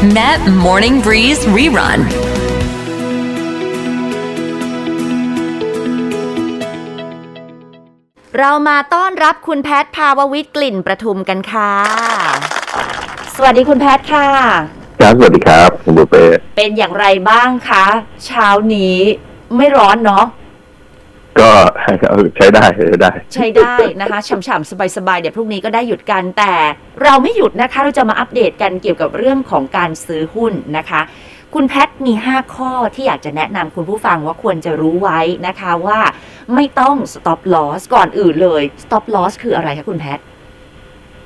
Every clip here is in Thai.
Met Morning Breeze Rerun. เรามาต้อนรับคุณแพทย์ภาววิทย์กลิ่นประทุมกันค่ะ สวัสดีคุณแพทย์ค่ะ ครับ สวัสดีครับ คุณบุฟเป้เป็นอย่างไรบ้างคะ เช้านี้ไม่ร้อนเนาะ ก็ใช้ได้ใช้ได้ ใช้ได้นะคะฉ่ำๆสบายๆเดี๋ยวพรุ่งนี้ก็ได้หยุดกันแต่เราไม่หยุดนะคะ เราจะมาอัปเดตกันเกี่ยวกับเรื่องของการซื้อหุ้นนะคะ คุณแพทย์มี 5 ข้อที่อยากจะแนะนำคุณผู้ฟังว่าควรจะรู้ไว้นะคะว่าไม่ต้อง stop loss ก่อนอื่นเลย stop loss คืออะไรคะคุณแพทย์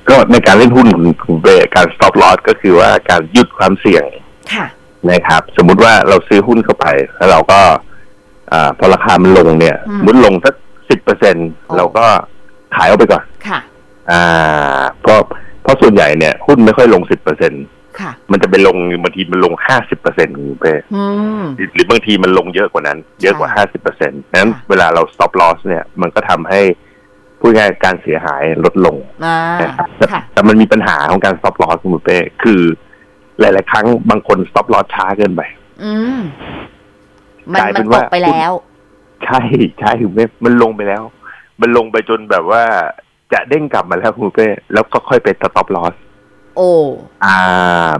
ก็ในการเล่นหุ้นคุณคุณบุฟเป้การ stop loss ก็คือว่าการหยุดความเสี่ยงค่ะนะครับ สมมุติว่าเราซื้อหุ้นเข้าไปแล้วเราก็ อ่าพอราคามันลงเนี่ยอืมมุดลงสักสิบเปอร์เซ็นเราก็ขายออกไปก่อน ค่ะ อ่า เพราะเพราะส่วนใหญ่เนี่ย หุ้นไม่ค่อยลงสิบเปอร์เซ็นค่ะมันจะไปลงบางทีมันลงห้าสิบเปอร์เซ็นต์คุณบุฟเป้อืมหรือบางทีมันลงเยอะกว่านั้น เยอะกว่าห้าสิบเปอร์เซ็นต์นั้นค่ะเวลาเรา stop loss เนี่ย มันก็ทำให้พูดง่ายๆการเสียหายลดลงอ่านะครับแต่ค่ะแต่มันมีปัญหาของการ stop loss คุณบุฟเป้คือ หลาย ๆ ครั้งบางคน stop loss ช้าเกินไปอื มมันกลายเป็มันนตว่ากไปแล้ว ใช่ใช่คุณบุฟเป้มันลงไปแล้ว มันลงไปจนแบบว่า จะเด้งกลับมาแล้วคุณบุฟเป้แล้วก็ค่อยไป stop loss โอ้อ่า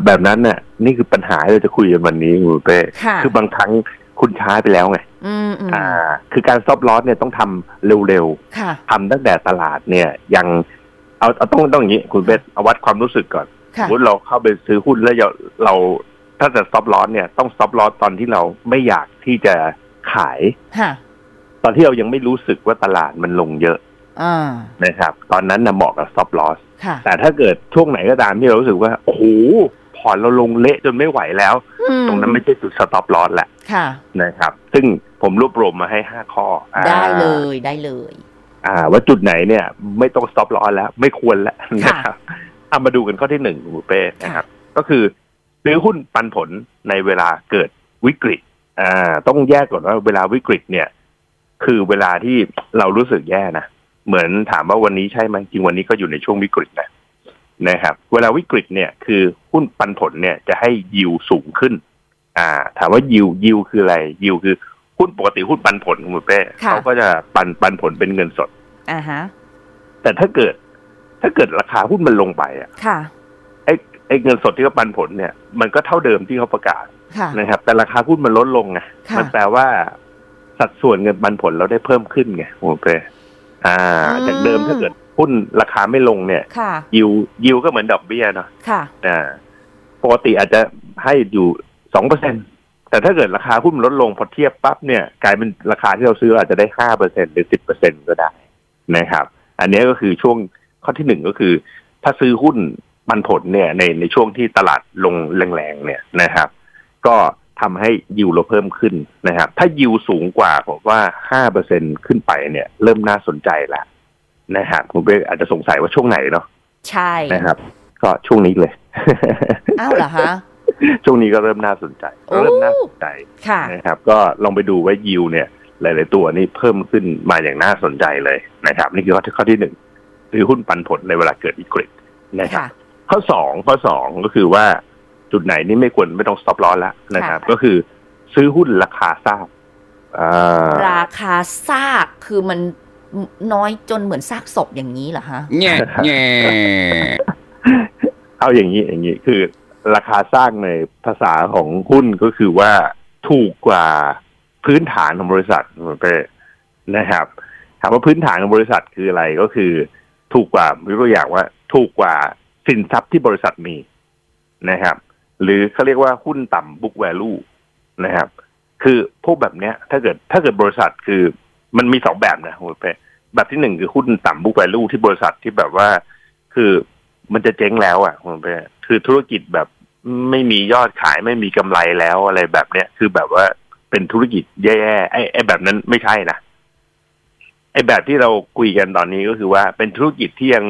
แบบนั้นน่ะ นี่คือปัญหาที่เราจะคุยกันวันนี้คุณบุฟเป้ค่ะคือบางครั้งคุณช้าไปแล้วไงอืมอืมอ่า คือการ stop loss เนี่ยต้องทำเร็วๆค่ะทำตั้งแต่ตลาดเนี่ย ยังเอาเอาต้องต้องอย่างนี้ คุณเบสเอาวัดความรู้สึกก่อนสค่ะมมติเราเข้าไปซื้อหุ้นแล้วเราเรา ถ้าจะ stop loss เนี่ยต้อง stop loss ตอนที่เราไม่อยากที่จะขายค่ะตอนที่เรายังไม่รู้สึกว่าตลาดมันลงเยอะอ่านะครับ ตอนนั้นนะเหมาะกับ stop loss ค่ะแต่ถ้าเกิดช่วงไหนก็ตามที่เรารู้สึกว่าโอ้โหพอร์ตเราลงเละจนไม่ไหวแล้วอืมตรงนั้นไม่ใช่จุด stop loss แหละค่ะนะครับ ซึ่งผมรวบรวมมาให้ห้าข้ออ่าได้เลยได้เลย อ่า ว่าจุดไหนเนี่ย ไม่ต้อง stop loss แล้ว ไม่ควรแล้วค่ะนะครับเอามาดูกันข้อที่หนึ่งคุณบุฟเป้นะครับ ก็คือ ซื้อหุ้นปันผลในเวลาเกิดวิกฤตอ่าต้องแยกก่อนว่าเวลาวิกฤตเนี่ย คือเวลาที่เรารู้สึกแย่นะเหมือนถามว่าวันนี้ใช่ไหมจริงวันนี้ก็อยู่ในช่วงวิกฤตนะนะครับ เวลาวิกฤตเนี่ยคือหุ้นปันผลเนี่ยจะให้ยิวสูงขึ้น อ่า ถามว่ายิวยิวคืออะไร ยิวคือหุ้นปกติหุ้นปันผลคุณบุฟเป้ค่ะเขาก็จะปันปันผลเป็นเงินสดอ่าฮะแต่ถ้าเกิด ถ้าเกิดราคาหุ้นมันลงไปอะค่ะ ไอ้ไอ้เงินสดที่เขาปันผลเนี่ย มันก็เท่าเดิมที่เขาประกาศค่ะนะครับ แต่ราคาหุ้นมันลดลงไงค่ะมันแปลว่า สัดส่วนเงินปันผลเราได้เพิ่มขึ้นไงโอเคอ่าจากเดิมถ้าเกิดหุ้นราคาไม่ลงเนี่ยค่ะยิวยิวก็เหมือนดอกเบี้ยเนาะค่ะอ่าปกติอาจจะให้อยู่สองเปอร์เซ็นแต่ถ้าเกิดราคาหุ้นมันลดลงพอเทียบปั๊บเนี่ย กลายเป็นราคาที่เราซื้ออาจจะได้ห้าเปอร์เซ็นหรือสิบเปอร์เซ็นก็ได้นะครับ อันนี้ก็คือช่วงข้อที่หนึ่งก็คือ ถ้าซื้อหุ้น มันผลเนี่ยในในช่วงที่ตลาดลงแรงๆเนี่ยนะครับ ก็ทำให้ยิวเราเพิ่มขึ้นนะครับ ถ้ายิวสูงกว่าผมว่าห้าเปอร์เซ็นขึ้นไปเนี่ย เริ่มน่าสนใจแล้วนะครับคุณเบอาจจะสงสัยว่าช่วงไหนเนาะใช่นะครับ ก็ช่วงนี้เลยอ้าวเหรอฮะช่วงนี้ก็เริ่มน่าสนใจโอ้เริ่มน่าสนใจค่ะนะครับ ก็ลองไปดูว่ายิวเนี่ย หลาย ๆ ตัวนี่เพิ่มขึ้นมาอย่างน่าสนใจเลยนะครับ นี่คือข้อที่ข้อที่หนึ่งคือหุ้นปันผลในเวลาเกิดวิกฤตนะครับค่ะ ข้อสองข้อสองก็คือว่าจุดไหนนี่ไม่ควรไม่ต้อง stop loss แล้วนะครับค่ะก็คือซื้อหุ้นราคาทราบอ่าราคาซากคือมันน้อยจนเหมือนซากศพอย่างนี้เหรอฮะแง่แง่เอาอย่างนี้อย่างนี้คือ ราคาสร้างในภาษาของหุ้นก็คือว่าถูกกว่าพื้นฐานของบริษัทคุณเป้นะครับถามว่าพื้นฐานของบริษัทคืออะไรก็คือ ถูกกว่ายกตัวอย่างว่า ถูกกว่า สินทรัพย์ที่บริษัทมีนะครับ หรือเขาเรียกว่าหุ้นต่ำ book value นะครับ คือพวกแบบเนี้ย ถ้าเกิดถ้าเกิดบริษัทคือมันมีสองแบบนะคุณเป้แบบที่หนึ่งคือหุ้นต่ำ book value ที่บริษัทที่แบบว่า คือมันจะเจ๊งแล้วอะคุณเป้คือธุรกิจแบบไม่มียอดขายไม่มีกำไรแล้วอะไรแบบเนี้ย คือแบบว่าเป็นธุรกิจแย่ๆไอ้ไอ้แบบนั้นไม่ใช่นะไอ้แบบที่เราคุยกันตอนนี้ก็คือว่าเป็นธุรกิจที่ยัง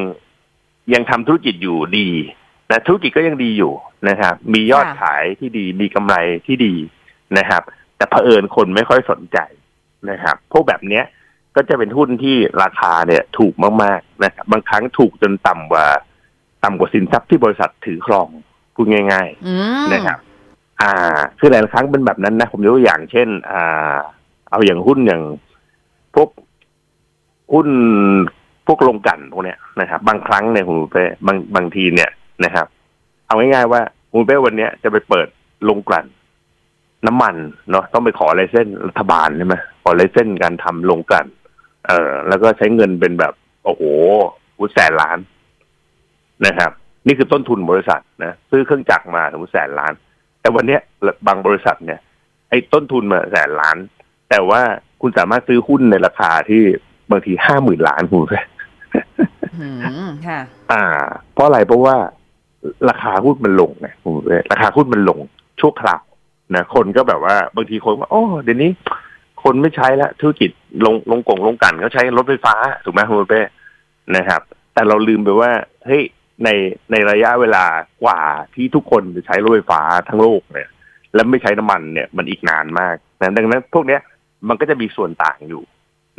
ยังทำธุรกิจอยู่ดีนะธุรกิจก็ยังดีอยู่นะครับ มียอดค่ะขายที่ดีมีกำไรที่ดีนะครับ แต่เผอิญคนไม่ค่อยสนใจนะครับ พวกแบบเนี้ยก็จะเป็นหุ้นที่ราคาเนี่ยถูกมากๆนะครับบางครั้งถูกจนต่ำกว่า ต่ำกว่าสินทรัพย์ที่บริษัทถือครองพูดง่ายอืมๆนะครับ อ่า คือหลายๆครั้งเป็นแบบนั้นนะ ผมยกตัวอย่างเช่น อ่า เอาอย่างหุ้นอย่างพวกหุ้น พวกลงกันพวกเนี้ยนะครับ บางครั้งเนี่ยคุณเป้บางบางทีเนี่ยนะครับ เอาง่ายๆว่าคุณเป้วันเนี้ยจะไปเปิดลงกลั่น น้ำมันเนาะต้องไปขอไลเส้นรัฐบาลใช่ไหมขอไลเส้นการทำลงกลั่น เออแล้วก็ใช้เงินเป็นแบบ โอ้โหวุแสนล้านนะครับ นี่คือต้นทุนบริษัทนะซื้อเครื่องจักรมาสมมติแสนล้าน แต่วันเนี้ยบางบริษัทเนี่ย ไอ้ต้นทุนมาแสนล้าน แต่ว่าคุณสามารถซื้อหุ้นในราคาที่บางทีห้าหมื่นล้านคุณเป้ ค่ะ อ่า เพราะอะไรเพราะว่า ราคาหุ้นมันลงไงคุณเป้ราคาหุ้นมันลงชั่วคราวนะคนก็แบบว่าบางทีคนว่าโอ้เดี๋ยวนี้ คนไม่ใช้แล้วธุรกิจลงลงกงลงกันเขาใช้รถไฟฟ้าถูกไหมคุณเป้นะครับ แต่เราลืมไปว่าเฮ้ยในในระยะเวลากว่าที่ทุกคนจะใช้รถไฟฟ้าทั้งโลกเนี่ย แล้วไม่ใช้น้ำมันเนี่ยมันอีกนานมากนะดังนั้นพวกเนี้ยมันก็จะมีส่วนต่างอยู่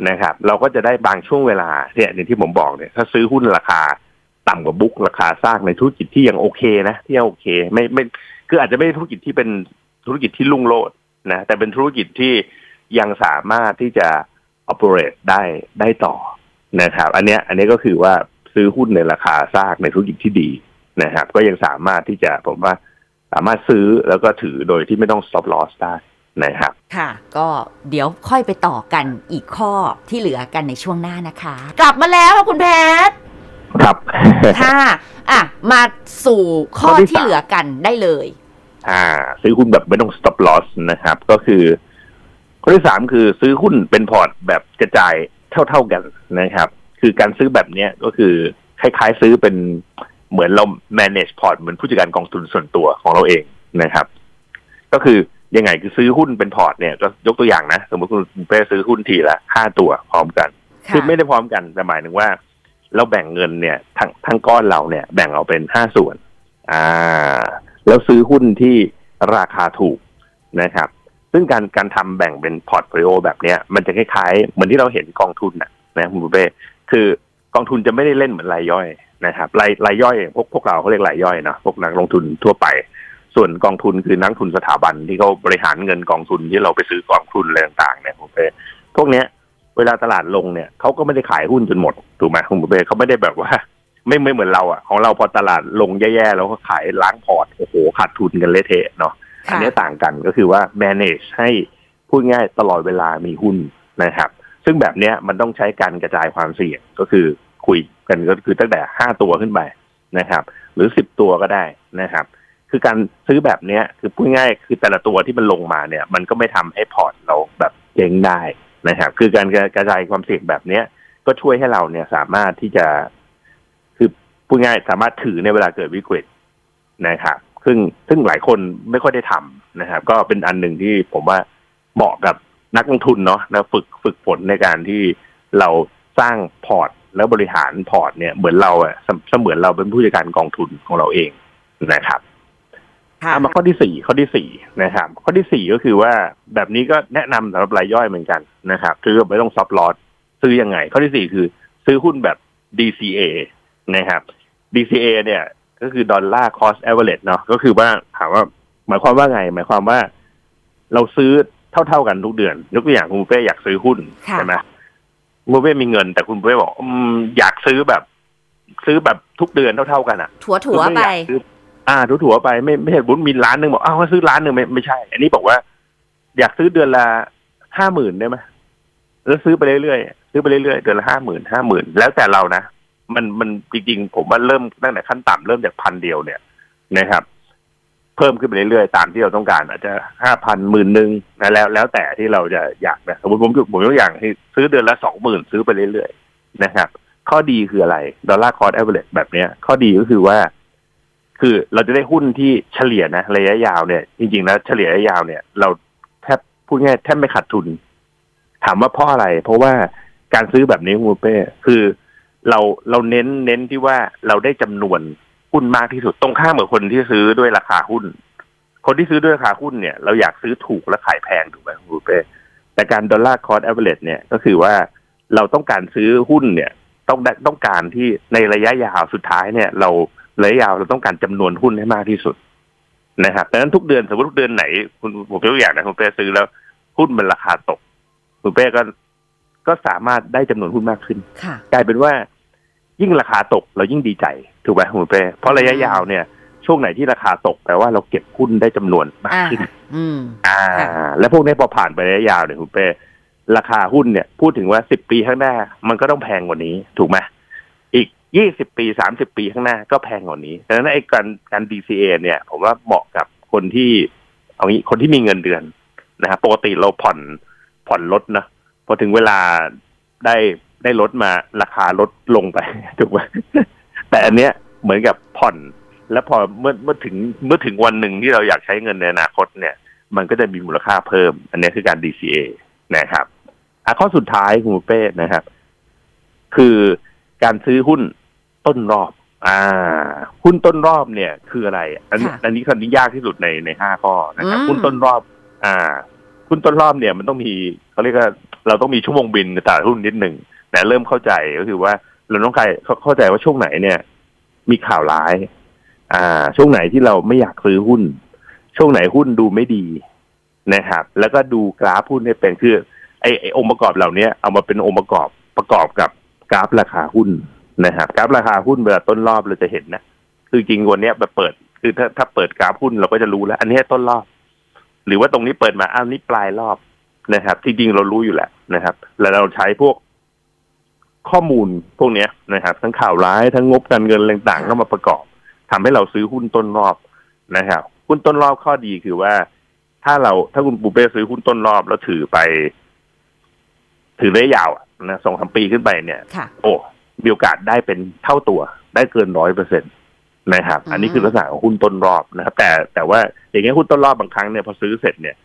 นะครับ เราก็จะได้บางช่วงเวลาเนี่ยอย่างที่ผมบอกเนี่ยถ้าซื้อหุ้นราคาต่ำกว่าบุ๊กราคาสร้างในธุรกิจที่ยังโอเคนะที่ยังโอเค ไม่ไม่คืออาจจะไม่ธุรกิจที่เป็นธุรกิจที่รุ่งโรจน์นะแต่เป็นธุรกิจที่ยังสามารถที่จะ operate ได้ได้ต่อนะครับ อันเนี้ยอันนี้ก็คือว่าซื้อหุ้นในราคาสร้างในธุรกิจที่ดีนะครับ ก็ยังสามารถที่จะผมว่าสามารถซื้อแล้วก็ถือโดยที่ไม่ต้อง stop loss ได้ นะครับ ค่ะ ก็เดี๋ยวค่อยไปต่อกันอีกข้อที่เหลือกันในช่วงหน้านะคะ กลับมาแล้วค่ะคุณแพทย์ครับค่ะอะ มาสู่ข้อข้อที่ที่สามเหลือกันได้เลย อ่า ซื้อหุ้นแบบไม่ต้อง stop loss นะครับ ก็คือ ข้อที่สามคือซื้อหุ้นเป็นพอร์ตแบบกระจายเท่า ๆกันนะครับ คือการซื้อแบบเนี้ยก็คือคล้าย ๆ ซื้อเป็นเหมือนเรา manage พอร์ตเหมือนผู้จัดการกองทุนส่วนตัวของเราเองนะครับ ก็คือ ยังไงคือซื้อหุ้นเป็นพอร์ตเนี่ยก็ยกตัวอย่างนะ สมมติคุณเป้ซื้อหุ้นทีละห้าตัวพร้อมกันค่ะคือไม่ได้พร้อมกันแต่หมายถึงว่า เราแบ่งเงินเนี่ยทั้งทั้งก้อนเราเนี่ยแบ่งเอาเป็นห้าส่วน อ่า แล้วซื้อหุ้นที่ราคาถูกนะครับ ซึ่งการการทำแบ่งเป็น portfolio แบบเนี้ยมันจะคล้ายๆ เหมือนที่เราเห็นกองทุนนะนะคุณบุฟเป้คือกองทุนจะไม่ได้เล่นเหมือนรายย่อยนะครับรายรายย่อยพวกพวกเราเขาเรียกรายย่อยเนาะพวกนักลงทุนทั่วไป ส่วนกองทุนคือนักทุนสถาบันที่เขาบริหารเงินกองทุนที่เราไปซื้อกองทุนอะไรต่างๆเนี่ยคุณบุฟเป้พวกเนี้ย เวลาตลาดลงเนี่ยเขาก็ไม่ได้ขายหุ้นจนหมดถูกไหมคุณบุฟเป้เขาไม่ได้แบบว่า ไม่ไม่เหมือนเราอะของเราพอตลาดลงแย่ๆแล้วก็ขายล้างพอร์ตโอ้โหขาดทุนกันเละเทะเนาะอันค่ะนี้ต่างกันก็คือว่า manage ให้พูดง่ายตลอดเวลามีหุ้นนะครับ ซึ่งแบบเนี้ยมันต้องใช้การกระจายความเสี่ยงก็คือคุยกันก็คือตั้งแต่ห้าตัวขึ้นไปนะครับ หรือสิบตัวก็ได้นะครับ คือการซื้อแบบเนี้ยคือพูดง่ายคือแต่ละตัวที่มันลงมาเนี่ย มันก็ไม่ทำให้พอร์ตเราแบบเจ๊งได้นะครับ คือการกระจายความเสี่ยงแบบเนี้ยก็ช่วยให้เราเนี่ยสามารถที่จะ คือพูดง่ายสามารถถือในเวลาเกิดวิกฤตนะครับซึ่งซึ่งหลายคนไม่ค่อยได้ทำนะครับ ก็เป็นอันหนึ่งที่ผมว่าเหมาะกับนักลงทุนเนาะแล้วฝึกฝึกฝนในการที่เราสร้างพอร์ตแล้วบริหารพอร์ตเนี่ยเหมือนเราอะเสเสมือนเราเป็นผู้จัดการกองทุนของเราเองนะครับ เอามาข้อที่สี่ข้อที่สี่นะครับ ข้อที่สี่ก็คือว่าแบบนี้ก็แนะนำสำหรับรายย่อยเหมือนกันนะครับซื้อแบบไม่ต้อง stop loss ซื้อยังไง ข้อที่สี่คือซื้อหุ้นแบบ DCA นะครับ DCA เนี่ยก็คือ dollar cost average เนาะก็คือว่าถามว่าหมายความว่าไง หมายความว่าเราซื้อเท่าๆกันทุกเดือน ยกตัวอย่างคุณเป้อยากซื้อหุ้นค่ะใช่ไหมคุณเป้มีเงิน แต่คุณเป้บอกอืมอยากซื้อแบบ ซื้อแบบทุกเดือนเท่าๆกันอะถั่วถั่วๆไปคื อ่าถั่วๆไปไม่ไม่ใช่บุญมีล้านหนึ่งบอกอ้าวว่าซื้อล้านหนึ่งไม่ไม่ใช่ อันนี้บอกว่า อยากซื้อเดือนละห้าหมื่นได้ไหมแล้วซื้อไปเรื่อยๆซื้อไปเรื่อยๆเดือนละห้าหมื่นห้าหมื่นแล้วแต่เรานะมันมันจริงๆ ผมว่าเริ่มตั้งแต่ขั้นต่ำเริ่มจากพันเดียวเนี่ยนะครับ เพิ่มขึ้นไปเรื่อยๆ ตามที่เราต้องการ อาจจะห้าพันหมื่นหนึ่งนะแล้ว แล้วแต่ที่เราจะอยากนะสมมติผมยกผมยกอย่างให้ซื้อเดือนละสองหมื่นซื้อไปเรื่อยๆนะครับ ข้อดีคืออะไร dollar cost average แบบเนี้ย ข้อดีก็คือว่า คือเราจะได้หุ้นที่เฉลี่ยนะระยะยาวเนี่ย จริงๆแล้วเฉลี่ยระยะยาวเนี่ย เราแทบพูดง่ายแทบไม่ขาดทุน ถามว่าเพราะอะไร เพราะว่าการซื้อแบบนี้คุณเป้คือเราเราเน้นเน้นที่ว่าเราได้จำนวนหุ้นมากที่สุดตรงข้ามกับคนที่ซื้อด้วยราคาหุ้น คนที่ซื้อด้วยราคาหุ้นเนี่ย เราอยากซื้อถูกและขายแพงถูกไหมคุณเป้แต่การ dollar cost average เนี่ยก็คือว่าเราต้องการซื้อหุ้นเนี่ย ต้องได้ต้องการที่ในระยะยาวสุดท้ายเนี่ย เรา ระยะยาวเราต้องการจำนวนหุ้นให้มากที่สุดนะครับดังนั้นทุกเดือนสมมติทุกเดือนไหน คุณผมยกตัวอย่างนะคุณเป้ซื้อแล้วหุ้นมันราคาตก คุณเป้ก็ก็สามารถได้จำนวนหุ้นมากขึ้นค่ะกลายเป็นว่า ยิ่งราคาตกเรายิ่งดีใจถูกไหมคุณเป้เพราะระยะยาวเนี่ยช่วงไหนที่ราคาตกแปลว่าเราเก็บหุ้นได้จำนวนมากอ่าขึ้นอืมอ่าค่ะแล้วพวกนี้พอผ่านไประยะยาวเนี่ยคุณเป้ราคาหุ้นเนี่ย พูดถึงว่าสิบปีข้างหน้า มันก็ต้องแพงกว่านี้ ถูกไหมอีก ยี่สิบปีสามสิบปีข้างหน้าก็แพงกว่านี้ดังนั้นไอ้การการ DCA เนี่ย ผมว่าเหมาะกับคนที่ เอางี้คนที่มีเงินเดือนนะครับปกติเราผ่อนผ่อนรถนะพอถึงเวลาได้ได้รถมาราคาลดลงไปถูกไหมแต่อันเนี้ยเหมือนกับผ่อน แล้วพอเมื่อเมื่อถึงเมื่อถึงวันหนึ่งที่เราอยากใช้เงินในอนาคตเนี่ย มันก็จะมีมูลค่าเพิ่ม อันนี้คือการ DCA นะครับอะข้อสุดท้ายคุณปุ้เป้นะครับ คือ การซื้อหุ้นต้นรอบ อ่า หุ้นต้นรอบเนี่ย คืออะไร อันนี้ค่ะอันนี้คนนี้ยากที่สุดในในห้าข้อนะครับอืมหุ้นต้นรอบ อ่า หุ้นต้นรอบเนี่ยมันต้องมีเขาเรียกว่าเราต้องมีชั่วโมงบินในตลาดหุ้นนิดหนึ่งแต่เริ่มเข้าใจก็คือว่าเราต้องการเข้าเข้าใจว่าช่วงไหนเนี่ย มีข่าวร้าย อ่า ช่วงไหนที่เราไม่อยากซื้อหุ้น ช่วงไหนหุ้นดูไม่ดีนะครับ แล้วก็ดูกราฟหุ้นให้เป็นคือไอ้ไอ้องค์ประกอบเหล่านี้เอามาเป็นองค์ประกอบประกอบกับ กราฟราคาหุ้นนะครับกราฟราคาหุ้นเวลาต้นรอบเราจะเห็นนะคือจริงวันนี้แบบเปิด คือถ้าถ้าเปิดกราฟหุ้นเราก็จะรู้แล้ว อันนี้ต้นรอบ หรือว่าตรงนี้เปิดมาอ้าวนี่ปลายรอบนะครับ ที่จริงเรารู้อยู่แล้วนะครับ แล้วเราใช้พวกข้อมูลพวกเนี้ยนะครับ ทั้งข่าวร้ายทั้งงบการเงินต่างๆเข้ามาประกอบทำให้เราซื้อหุ้นต้นรอบนะครับหุ้นต้นรอบข้อดีคือว่า ถ้าเราถ้าคุณปูเป้ซื้อหุ้นต้นรอบแล้วถือไป ถือระยะยาวอะนะสองสามปีขึ้นไปเนี่ยค่ะโอ้มีโอกาสได้เป็นเท่าตัวได้เกินร้อยเปอร์เซ็นตนะครับอืมอันนี้คือลักษณะของหุ้นต้นรอบนะครับ แต่แต่ว่าอย่างเงี้ยหุ้นต้นรอบบางครั้งเนี่ยพอซื้อเสร็จเนี่ย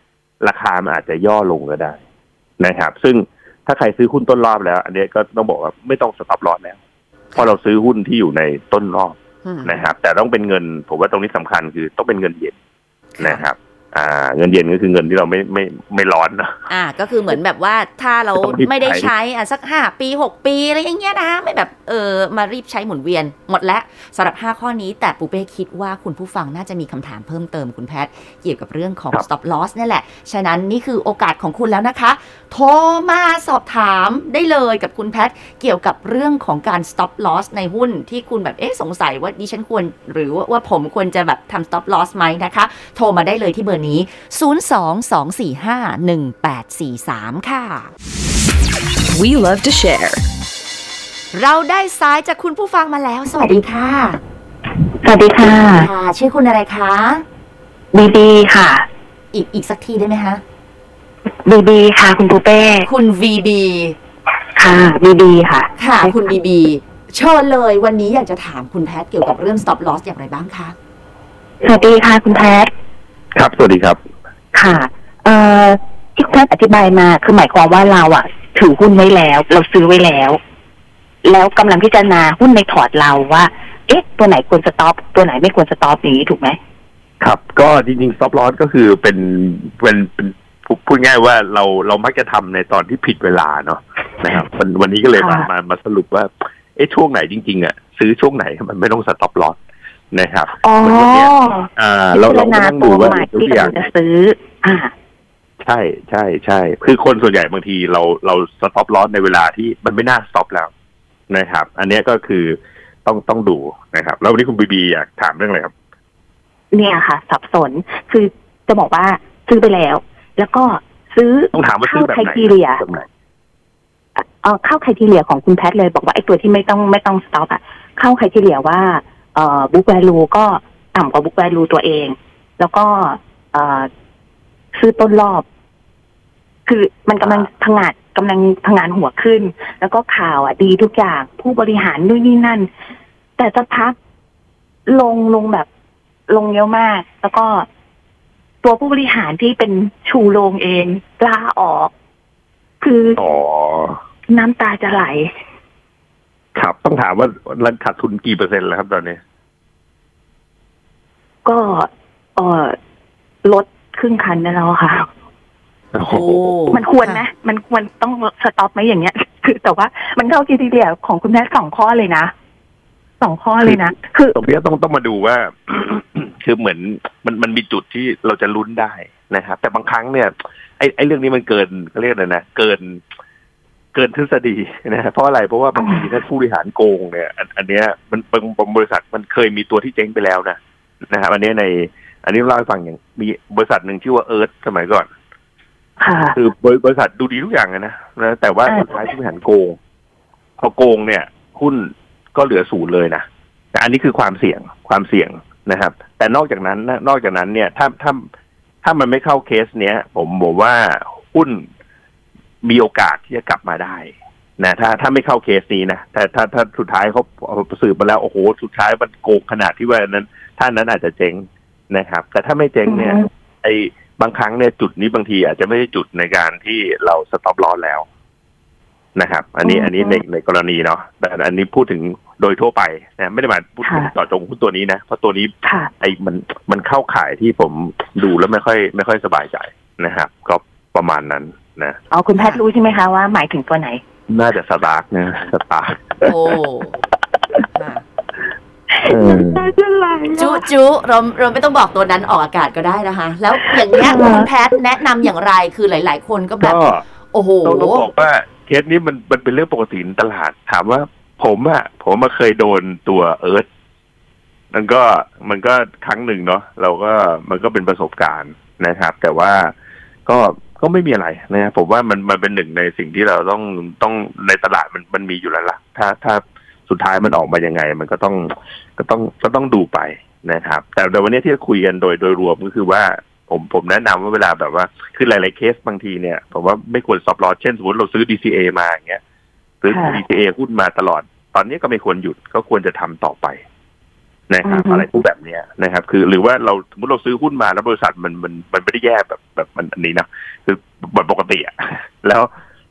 ราคามันอาจจะย่อลงก็ได้นะครับ ซึ่งถ้าใครซื้อหุ้นต้นรอบแล้ว อันเนี้ยก็ต้องบอกว่าไม่ต้องสต็อปลอสแล้วเพราะเราซื้อหุ้นที่อยู่ในต้นรอบอืมนะครับ แต่ต้องเป็นเงินผมว่าตรงนี้สำคัญคือต้องเป็นเงินเย็นนะครับ อ่าเงินเย็นก็คือเงินที่เราไม่ไม่ไม่ร้อนนะอ่า ก็คือเหมือนแบบว่าถ้าเราต้องรีบไม่ได้ใช้ใช้อะสักห้าปีหกปีอะไรอย่างเงี้ยนะไม่แบบเออมารีบใช้หมุนเวียนหมดแล้วสำหรับ5ข้อนี้ แต่ปูเป้คิดว่าคุณผู้ฟังน่าจะมีคำถามเพิ่มเติมคุณแพทย์เกี่ยวกับเรื่องของครับ stop loss นี่แหละ ฉะนั้นนี่คือโอกาสของคุณแล้วนะคะ โทรมาสอบถามได้เลยกับคุณแพทย์เกี่ยวกับเรื่องของการ stop loss ในหุ้นที่คุณแบบเอ๊ะสงสัยว่าดิฉันควร หรือว่าว่าผมควรจะแบบทำ stop loss ไหมนะคะ โทรมาได้เลยที่เบอร์นี้ 022451843 ค่ะ We love to share. เราได้สายจากคุณผู้ฟังมาแล้ว สวัสดีค่ะ สวัสดีค่ะค่ะ ชื่อคุณอะไรคะบีบีค่ะ อีกอีกสักทีได้ไหมคะบีบีค่ะ คุณปูเป้ คุณ VB ค่ะบีบีค่ะ ค่ะ คุณ BB เชิญเลยวันนี้อยากจะถามคุณแพทย์เกี่ยวกับเรื่อง stop loss อย่างไรบ้างคะ สวัสดีค่ะคุณแพทย์ ครับ สวัสดีครับ ค่ะ เอ่อที่คุณแพทย์อธิบายมาคือหมายความว่าเราอะถือหุ้นไว้แล้ว เราซื้อไว้แล้ว แล้วกำลังพิจารณาหุ้นในพอร์ตเราว่า เอ๊ะ ตัวไหนควร stop ตัวไหนไม่ควร stop อย่างนี้ถูกไหมครับ ก็จริงๆ stop loss ก็คือเป็นเป็นเป็นพูพูดง่ายว่าเราเรามักจะทำในตอนที่ผิดเวลาเนาะนะครับวันวันนี้ก็เลยมาค่ะมามาสรุปว่า เอ๊ะช่วงไหนจริง ๆอะซื้อช่วงไหนมันไม่ต้อง stop loss นะครับอ๋อเหมือนวันเนี้ยอ่า เราพิจารเราก็ณานั่งตัดูวว่าใหม่ทุกที่อย่างกำลังจะซื้อ อ่า ใช่ใช่ใช่คือคนส่วนใหญ่บางทีเราเราสต็อปลอสในเวลาที่มันไม่น่าสต็อปแล้วนะครับ อันเนี้ยก็คือต้องต้องดูนะครับ แล้ววันนี้คุณบีบีอยากถามเรื่องอะไรครับ เนี่ยค่ะ สับสนคือจะบอกว่าซื้อไปแล้ว แล้วก็ซื้อต้องถามว่าซื้เข้าอแบบไครไหนทีเรียแบบไหนเออเข้าไครทีเรียของคุณแพทย์เลยบอกว่าไอ้ตัวที่ไม่ต้องไม่ต้องสต็อปอะเข้าไครทีเรียว่า เอ่อบุ๊กแวลูก็ต่ำกว่าบุ๊กแวลูตัวเอง แล้วก็เอ่อซื้อต้นรอบ คือมันกำลังพังงาดกำลังพังงานหัวขึ้น แล้วก็ข่าวอะ ดีทุกอย่างผู้บริหารนู่นนี่นั่น แต่สักพักลงลงแบบ ลงเยอะมาก แล้วก็ตัวผู้บริหารที่เป็นชูโรงเองลาออก คืออ๋อน้ำตาจะไหล ครับต้องถามว่ารันขาดทุนกี่เปอร์เซ็นต์แล้วครับตอนนี้ ก็เออลดครึ่งคันได้แล้วค่ะโอ้โหโอ้มันควรนะ มันควรต้องสต็อปไหมอย่างเงี้ย คือแต่ว่ามันเข้าทีเดียวของคุณแม่สองข้อเลยนะเสองข้อเลยนะ คือตรงเนี้ยต้องต้องมาดูว่า คือเหมือนมันมันมีจุดที่เราจะลุ้นได้นะครับ แต่บางครั้งเนี่ยไอ้ไอ้เรื่องนี้มันเกินเขาเรียกอะไรนะเกิน เกินทฤษฎีนะเพราะอะไรเพราะว่าบางทีถ้าผู้บริหารโกงเนี่ยอันอันเนี้ยมันบางบริษัทมันเคยมีตัวที่เจ๊งไปแล้วนะนะครับอันเนี้ยใน อันนี้เล่าให้ฟังอย่างมีบริษัทหนึ่งชื่อว่าเอิร์ธสมัยก่อนค่ะคือบริบริษัทดูดีทุกอย่างเลยนะนะแต่ว่าอ่าสุดท้ายผู้บริหารโกงพอโกงเนี่ยหุ้นก็เหลือศูนย์เลยนะแต่อันนี้คือความเสี่ยงความเสี่ยงนะครับ แต่นอกจากนั้นนะนอกจากนั้นเนี่ยถ้าถ้าถ้ามันไม่เข้าเคสเนี้ย ผมบอกว่าหุ้น มีโอกาสที่จะกลับมาได้นะถ้าถ้าไม่เข้าเคสนี้นะแต่ถ้าถ้าสุดท้ายเขาเอาสืบมาแล้วโอ้โหสุดท้ายมันโกงขนาดที่ว่านั้น ท่านนั้นอาจจะเจ๊งนะครับ แต่ถ้าไม่เจ๊งเนี่ยอือฮึไอ้บางครั้งเนี่ยจุดนี้บางทีอาจจะไม่ใช่จุดในการที่เรา stop loss แล้วนะครับ อันนี้อืมอันนี้ในในกรณีเนาะแต่อันนี้พูดถึงโดยทั่วไปนะไม่ได้หมายพูดถึงค่ะเจาะจงหุ้นตัวนี้นะเพราะตัวนี้ค่ะไอ้มันมันเข้าข่ายที่ผมดูแล้วไม่ค่อย ไม่ค่อยสบายใจนะครับ ก็ประมาณนั้น นะออ๋อคุณแพทย์รู้ใช่ไหมคะว่าหมายถึงตัวไหน น่าจะสตาร์กนะสตาร์กโอ้ค่ะจุจุจุเราเราไม่ต้องบอกตัวนั้นออกอากาศก็ได้นะคะ แล้วอย่างเงี้ยคุณแพทย์แนะนำอย่างไรคือหลาย ๆ คนก็แบบก็โอ้โหต้องต้องบอกว่าเคสนี้มันมันเป็นเรื่องปกติในตลาด ถามว่าผมอะผมมาเคยโดนตัวเอิร์ธมันก็มันก็ครั้งหนึ่งเนาะเราก็มันก็เป็นประสบการณ์นะครับ แต่ว่าก็ ก็ไม่มีอะไรนะครับผมว่ามันมันเป็นหนึ่งในสิ่งที่เราต้องต้องในตลาดมันมันมีอยู่แล้วล่ะถ้าถ้าสุดท้ายมันออกมายังไง มันก็ต้องก็ต้องก็ต้องดูไปนะครับ แต่แต่วันนี้ที่จะคุยกันโดยโดยรวมก็คือว่าผมผมแนะนำว่าเวลาแบบว่าคือหลาย ๆ เคสบางทีเนี่ยผมว่าไม่ควร stop loss เช่นสมมติเราซื้อ DCA มาอย่างเงี้ยซื้อค่ะ DCA หุ้นมาตลอด ตอนนี้ก็ไม่ควรหยุดก็ควรจะทำต่อไป นะครับอือฮึอะไรพวกแบบเนี้ยนะครับ คือหรือว่าเราสมมติเราซื้อหุ้นมาแล้วบริษัทมันมันมันไม่ได้แย่แบบแบบมันอันนี้นะคือแบบปกติอะแล้ว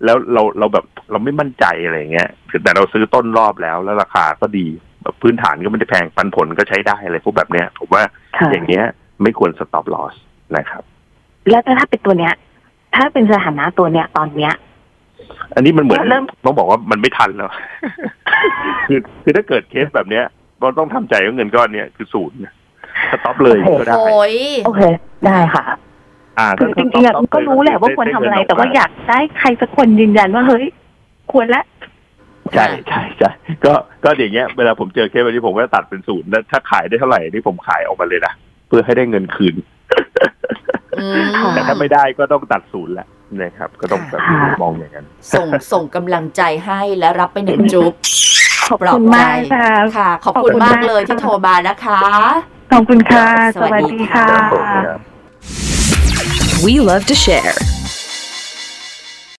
แล้วเราเราแบบเราไม่มั่นใจอะไรอย่างเงี้ยคือแต่เราซื้อต้นรอบแล้วแล้วราคาก็ดีแบบพื้นฐานก็ไม่ได้แพงปันผลก็ใช้ได้อะไรพวกแบบเนี้ยผมว่าค่ะอย่างเงี้ยไม่ควร stop loss นะครับ แล้วถ้าเป็นตัวเนี้ย ถ้าเป็นสถานะตัวเนี้ยตอนเนี้ย อันนี้มันเหมือนเริ่มต้องบอกว่ามันไม่ทันแล้วคือคือถ้าเกิดเคสแบบเนี้ย เราต้องทำใจว่าเงินก้อนเนี้ยคือศูนย์สต็อปเลยก็ได้โอ้ยโอเค ได้ค่ะอ่าคือจริงๆอะก็รู้แหละว่าควรทำอะไร แต่ว่าอยากได้ใครสักคนยืนยันว่าเฮ้ย ควรละใช่ใช่ใช่ก็ก็อย่างเงี้ยเวลาผมเจอเคสแบบนี้ผมก็ตัดเป็นศูนย์แล้วถ้าขายได้เท่าไหร่นี่ผมขายออกมาเลยนะเพื่อให้ได้เงินคืนอืมแต่ถ้าไม่ได้ก็ต้องตัดศูนย์แหละนะครับ ก็ต้องแบบค่ะมองอย่างนั้นส่งส่งกำลังใจให้และรับไปหนึ่งจุ๊บ ขอบคุณมากค่ะค่ะ ขอบคุณขอบคุณมากมากเลยที่โทรมานะคะ ขอบคุณค่ะ สวัสดีค่ะครับผมครับ We love to share.